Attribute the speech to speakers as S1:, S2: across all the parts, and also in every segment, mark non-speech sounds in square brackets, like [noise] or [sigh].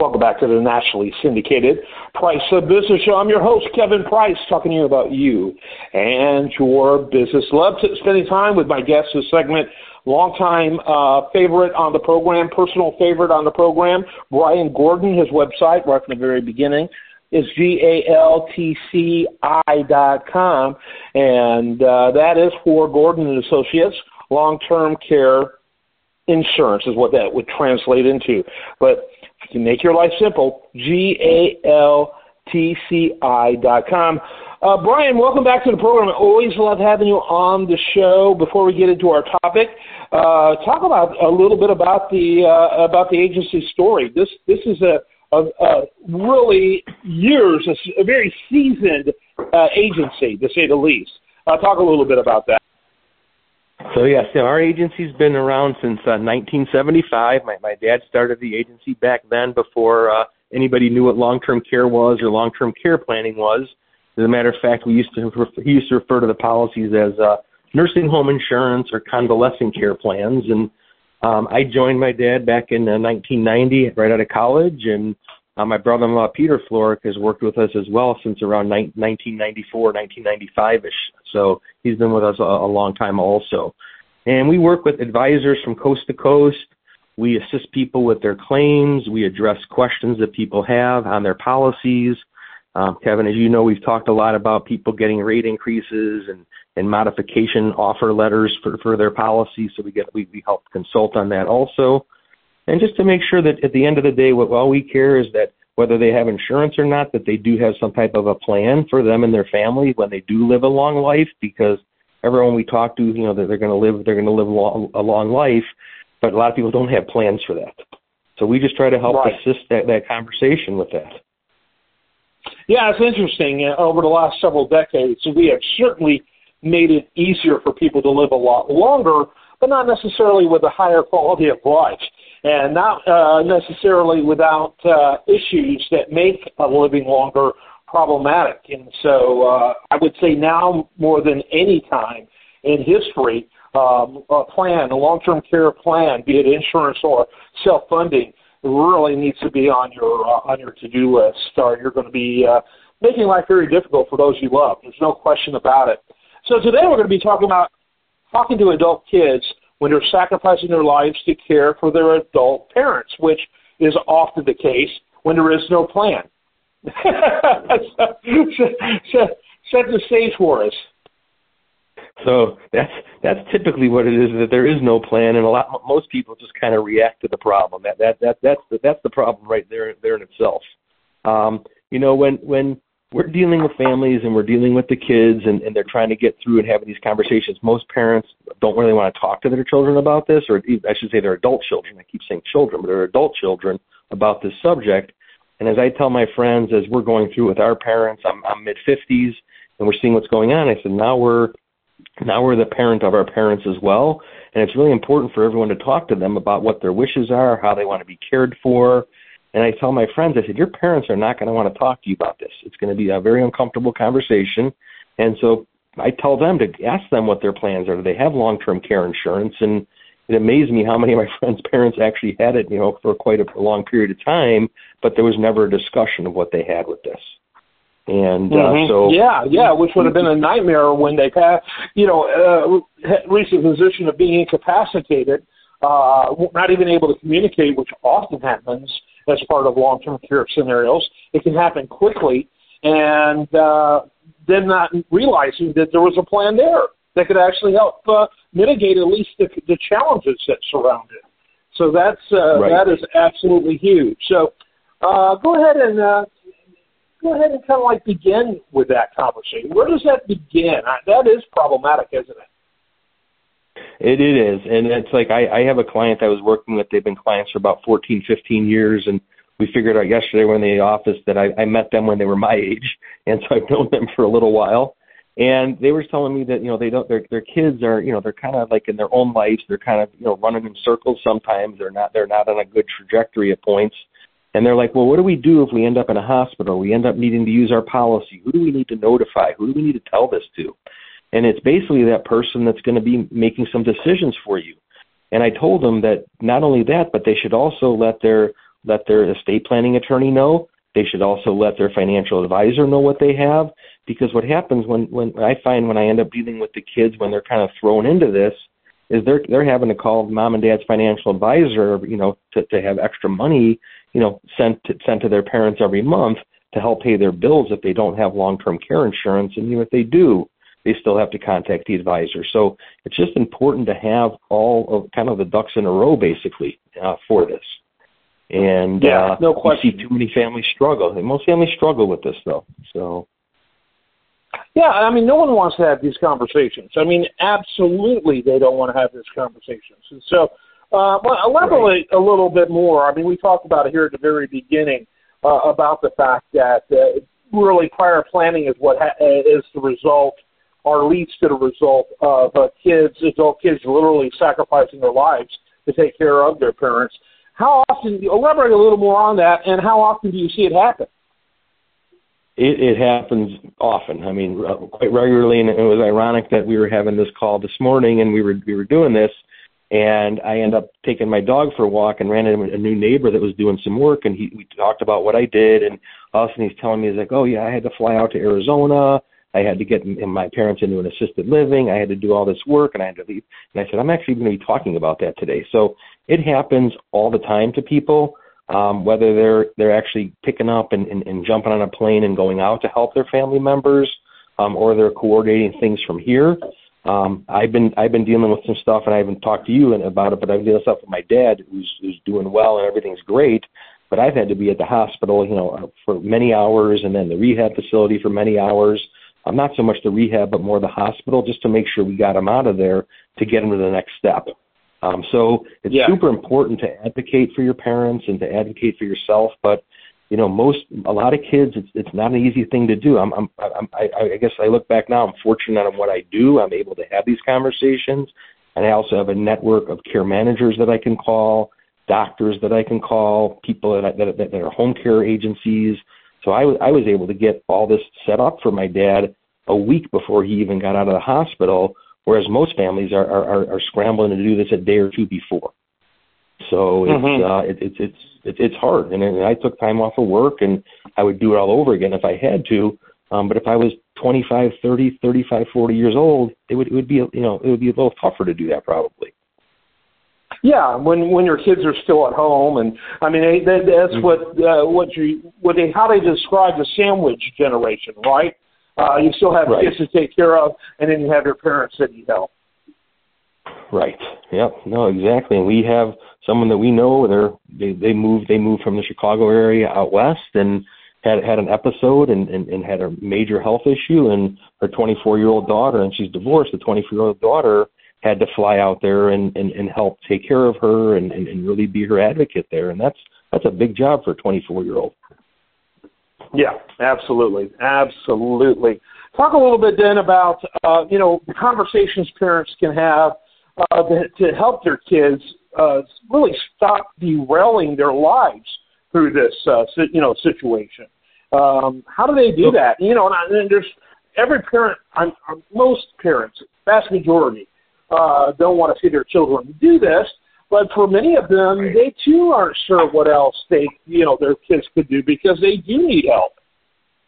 S1: Welcome back to the nationally syndicated Price of Business Show. I'm your host, Kevin Price, talking to you about you and your business. Love to spending time with my guests this segment. Longtime uh, favorite on the program, personal favorite on the program, Brian Gordon. His website, right from the very beginning, is G-A-L-T-C-I dot com, and uh, that is for Gordon and Associates Long-Term Care Insurance is what that would translate into. But to make your life simple, G A L T C I dot com. Uh, Brian, welcome back to the program. I always love having you on the show. Before we get into our topic, uh, talk about a little bit about the uh, about the agency story. This this is a, a, a really years a, a very seasoned uh, agency, to say the least. Uh, talk a little bit about that.
S2: So yes, yeah, our agency's been around since uh, 1975. My my dad started the agency back then before uh, anybody knew what long-term care was or long-term care planning was. As a matter of fact, we used to he used to refer to the policies as uh, nursing home insurance or convalescent care plans. And um, I joined my dad back in uh, 1990, right out of college, and uh, my brother-in-law Peter Floric has worked with us as well since around ni- 1994, 1995ish. So he's been with us a, a long time also. And we work with advisors from coast to coast. We assist people with their claims. We address questions that people have on their policies. Um, Kevin, as you know, we've talked a lot about people getting rate increases and, and modification offer letters for, for their policies. So we get we, we help consult on that also. And just to make sure that at the end of the day, what all we care is that whether they have insurance or not, that they do have some type of a plan for them and their family when they do live a long life. Because everyone we talk to, you know, that they're going to live, they're going to live a long, a long life, but a lot of people don't have plans for that. So we just try to help right. assist that, that conversation with that.
S1: Yeah, it's interesting. Uh, over the last several decades, we have certainly made it easier for people to live a lot longer, but not necessarily with a higher quality of life and not uh, necessarily without uh, issues that make a living longer problematic. And so uh, I would say now more than any time in history, um, a plan, a long-term care plan, be it insurance or self-funding, really needs to be on your uh, on your to-do list, or you're going to be uh, making life very difficult for those you love. There's no question about it. So today we're going to be talking about talking to adult kids when they're sacrificing their lives to care for their adult parents, which is often the case when there is no plan. set, [laughs] set the stage for us.
S2: So that's that's typically what it is that there is no plan, and a lot most people just kind of react to the problem. That that that that's the, that's the problem right there there in itself. Um, you know, when when we're dealing with families and we're dealing with the kids and, and they're trying to get through and having these conversations. Most parents don't really want to talk to their children about this, or I should say their adult children. I keep saying children, but they're adult children about this subject. And as I tell my friends, as we're going through with our parents, I'm, I'm mid 50s and we're seeing what's going on. I said, now we're now we're the parent of our parents as well, and it's really important for everyone to talk to them about what their wishes are, how they want to be cared for, and I tell my friends, I said, your parents are not going to want to talk to you about this. It's going to be a very uncomfortable conversation. And so I tell them to ask them what their plans are. Do they have long-term care insurance? And it amazed me how many of my [laughs] friends' parents actually had it, you know, for quite a long period of time, but there was never a discussion of what they had with this. And uh, mm-hmm. so,
S1: yeah, yeah, which would have been a nightmare when they passed, you know, uh, reached a position of being incapacitated, uh, not even able to communicate, which often happens as part of long-term care scenarios. It can happen quickly, and uh, then not realizing that there was a plan there that could actually help uh, mitigate at least the, the challenges that surround it. So that's uh, right. that is absolutely huge. So uh, go ahead and uh, go ahead and kind of like begin with that conversation. Where does that begin? That is problematic, isn't it?
S2: It, it is, and it's like I, I have a client that I was working with. They've been clients for about 14, 15 years, and we figured out yesterday when in the office that I, I met them when they were my age, [laughs] and so I've known them for a little while. And they were telling me that you know they don't their their kids are you know they're kind of like in their own lives. They're kind of you know running in circles sometimes. They're not they're not on a good trajectory at points. And they're like well what do we do if we end up in a hospital? We end up needing to use our policy. Who do we need to notify? Who do we need to tell this to and it's basically that person that's going to be making some decisions for you. And I told them that not only that, but they should also let their let their estate planning attorney know. They should also let their financial advisor know what they have because what happens when when I find when I end up dealing with the kids when they're kind of thrown into this is they're they're having to call mom and dad's financial advisor, you know, to to have extra money, you know, sent to, sent to their parents every month to help pay their bills if they don't have long-term care insurance, and even if they do, they still have to contact the advisor. So it's just important to have all of kind of the ducks in a row, basically, uh, for this. And
S1: yeah,
S2: uh,
S1: no question.
S2: See too many families struggle, and most families struggle with this, though. So.
S1: Yeah, I mean, no one wants to have these conversations. I mean, absolutely, they don't want to have these conversations. And so, uh, well, elaborate right. a little bit more. I mean, we talked about it here at the very beginning uh, about the fact that uh, really prior planning is what ha- is the result or leads to the result of uh, kids, adult kids, literally sacrificing their lives to take care of their parents. How often? Elaborate a little more on that, and how often do you see it happen?
S2: It, it happens often. I mean, quite regularly, and it was ironic that we were having this call this morning, and we were we were doing this, and I end up taking my dog for a walk and ran into a new neighbor that was doing some work, and he we talked about what I did, and all of a sudden he's telling me he's like, oh yeah, I had to fly out to Arizona. I had to get my parents into an assisted living. I had to do all this work, and I had to leave. And I said, I'm actually going to be talking about that today. So it happens all the time to people, um, whether they're they're actually picking up and, and, and jumping on a plane and going out to help their family members, um, or they're coordinating things from here. Um, I've been I've been dealing with some stuff, and I haven't talked to you about it, but I've been dealing with stuff with my dad, who's who's doing well and everything's great. But I've had to be at the hospital, you know, for many hours, and then the rehab facility for many hours. Um, not so much the rehab, but more the hospital, just to make sure we got him out of there to get him to the next step. Um, so it's yeah. super important to advocate for your parents and to advocate for yourself, but you know, most a lot of kids, it's it's not an easy thing to do. I'm, I'm, I'm I, I guess I look back now. I'm fortunate on what I do. I'm able to have these conversations, and I also have a network of care managers that I can call, doctors that I can call, people that that, that are home care agencies. So I, I was able to get all this set up for my dad a week before he even got out of the hospital, whereas most families are are, are scrambling to do this a day or two before. So it's mm-hmm. uh, it, it's it's it, it's hard, and, and I took time off of work, and I would do it all over again if I had to. Um, but if I was 25, 30, 35, 40 years old, it would it would be you know it would be a little tougher to do that probably.
S1: Yeah, when when your kids are still at home, and I mean they, they, that's mm-hmm. what uh, what you what they how they describe the sandwich generation, right? Uh, you still have right. kids to take care of, and then you have your parents that you help.
S2: Right. Yep. No, exactly. And we have someone that we know. They're they they moved they moved from the Chicago area out west and had had an episode and, and, and had a major health issue and her 24 year old daughter and she's divorced. The 24 year old daughter had to fly out there and, and, and help take care of her and, and, and really be her advocate there. And that's that's a big job for a 24 year old.
S1: Yeah, absolutely, absolutely. Talk a little bit then about uh, you know conversations parents can have uh, to help their kids uh, really stop derailing their lives through this uh, you know situation. Um, how do they do that? You know, and, I, and there's every parent, I'm, most parents, vast majority, uh, don't want to see their children do this. But for many of them, they too aren't sure what else they, you know, their kids could do because they do need help.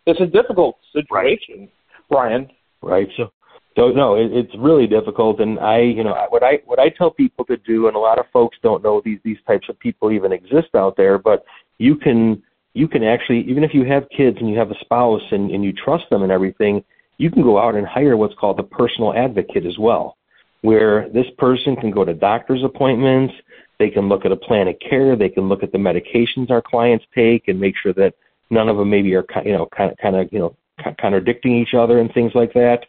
S1: It's a difficult situation, Brian.
S2: Right. So so no, it, it's really difficult, and I, you know, what I what I tell people to do, and a lot of folks don't know these these types of people even exist out there, but you can you can actually even if you have kids and you have a spouse and, and you trust them and everything, you can go out and hire what's called a personal advocate as well, where this person can go to doctor's appointments, they can look at a plan of care, they can look at the medications our clients take and make sure that none of them maybe are you know kind of kind of you know contradicting each other and things like that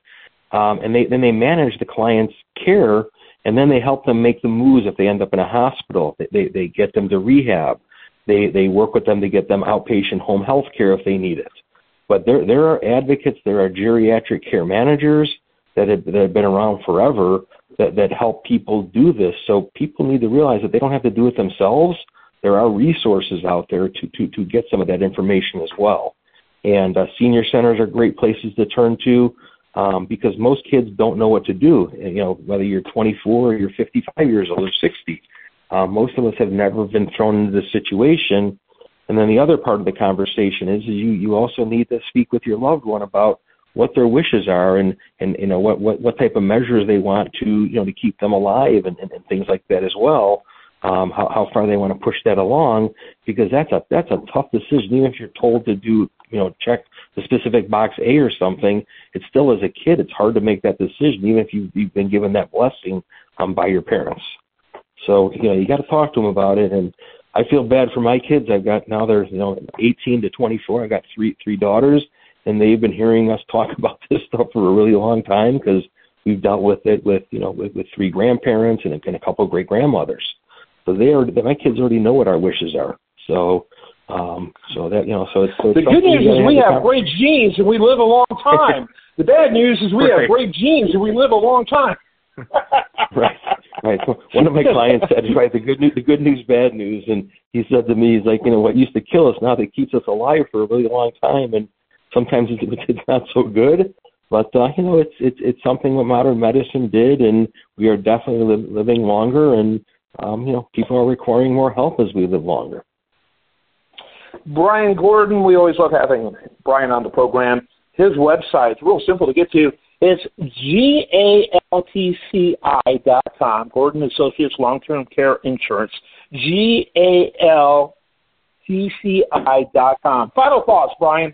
S2: um, and they then they manage the client's care, and then they help them make the moves if they end up in a hospital. They they, they get them to rehab. They they work with them to get them outpatient home health care if they need it. But there there are advocates, there are geriatric care managers that have, that have been around forever that that help people do this. So people need to realize that they don't have to do it themselves. There are resources out there to to to get some of that information as well. And uh, senior centers are great places to turn to um, because most kids don't know what to do. You know, whether you're 24 or you're 55 years old or 60, Uh, most of us have never been thrown into this situation. And then the other part of the conversation is, is you, you also need to speak with your loved one about what their wishes are and, and you know what, what, what type of measures they want to you know to keep them alive and, and, and things like that as well. Um, how, how far they want to push that along because that's a that's a tough decision. Even if you're told to do you know check the specific box A or something, it's still as a kid it's hard to make that decision even if you, you've been given that blessing um, by your parents. So you know you got to talk to them about it and I feel bad for my kids. I've got now they're you know 18 to 24. I got three three daughters, and they've been hearing us talk [laughs] about this stuff for a really long time because we've dealt with it with you know with, with three grandparents and, and a couple of great grandmothers. So they are my kids already know what our wishes are. So um so that you know so it's, so
S1: the good [laughs] news is we have great genes and we live a long time. the bad news is we right. have great genes and we live a long time.
S2: right, right. One of my clients said, right, the good news, the good news, bad news, and he said to me, he's like, you know, what used to kill us now that keeps us alive for a really long time, and sometimes [laughs] it's, not so good, but uh, you know, it's it's it's something that modern medicine did, and we are definitely li- living longer, and um, you know, people are requiring more help as we live longer.
S1: Brian Gordon, we always love having Brian on the program. His website, real simple to get to. It's G-A-L-T-C-I dot com, Gordon Associates Long-Term Care Insurance, G-A-L-T-C-I dot com. Final thoughts, Brian.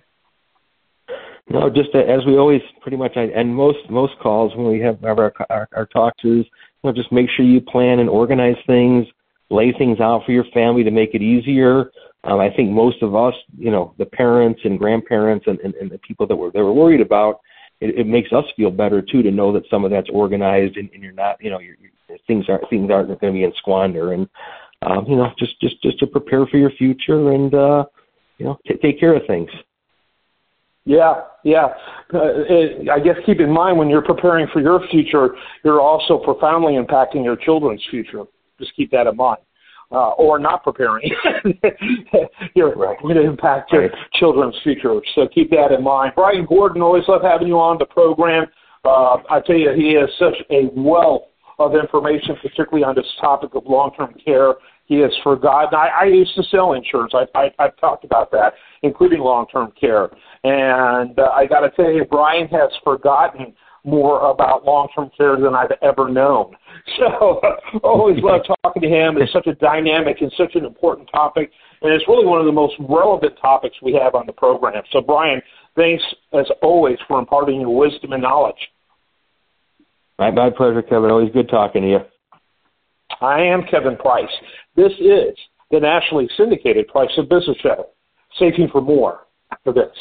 S2: No, just as we always pretty much and most most calls when we have our, our our talks is you know just make sure you plan and organize things, lay things out for your family to make it easier. Um, I think most of us, you know, the parents and grandparents and, and, and the people that were they were worried about it, it makes us feel better too to know that some of that's organized and, and you're not, you know, you're, you're, things aren't things aren't going to be in squander, and um, you know, just just just to prepare for your future and uh, you know, t- take care of things.
S1: Yeah, yeah. Uh, it, I guess keep in mind when you're preparing for your future, you're also profoundly impacting your children's future. Just keep that in mind uh, or not preparing, [laughs] you're right. going to impact your right. children's future. So keep that in mind. Brian Gordon, always love having you on the program. Uh, I tell you, he has such a wealth of information, particularly on this topic of long-term care. He has forgotten. I, I used to sell insurance. I, I, I've talked about that, including long-term care. And uh, I got to tell you, Brian has forgotten more about long-term care than I've ever known. [laughs] So [laughs] always love talking to him. It's such a dynamic and such an important topic, and it's really one of the most relevant topics we have on the program. So Brian, thanks as always for imparting your wisdom and knowledge.
S2: My, my pleasure, Kevin. Always good talking to you.
S1: I am Kevin Price. This is the nationally syndicated Price of Business Show. Stay tuned for more after this.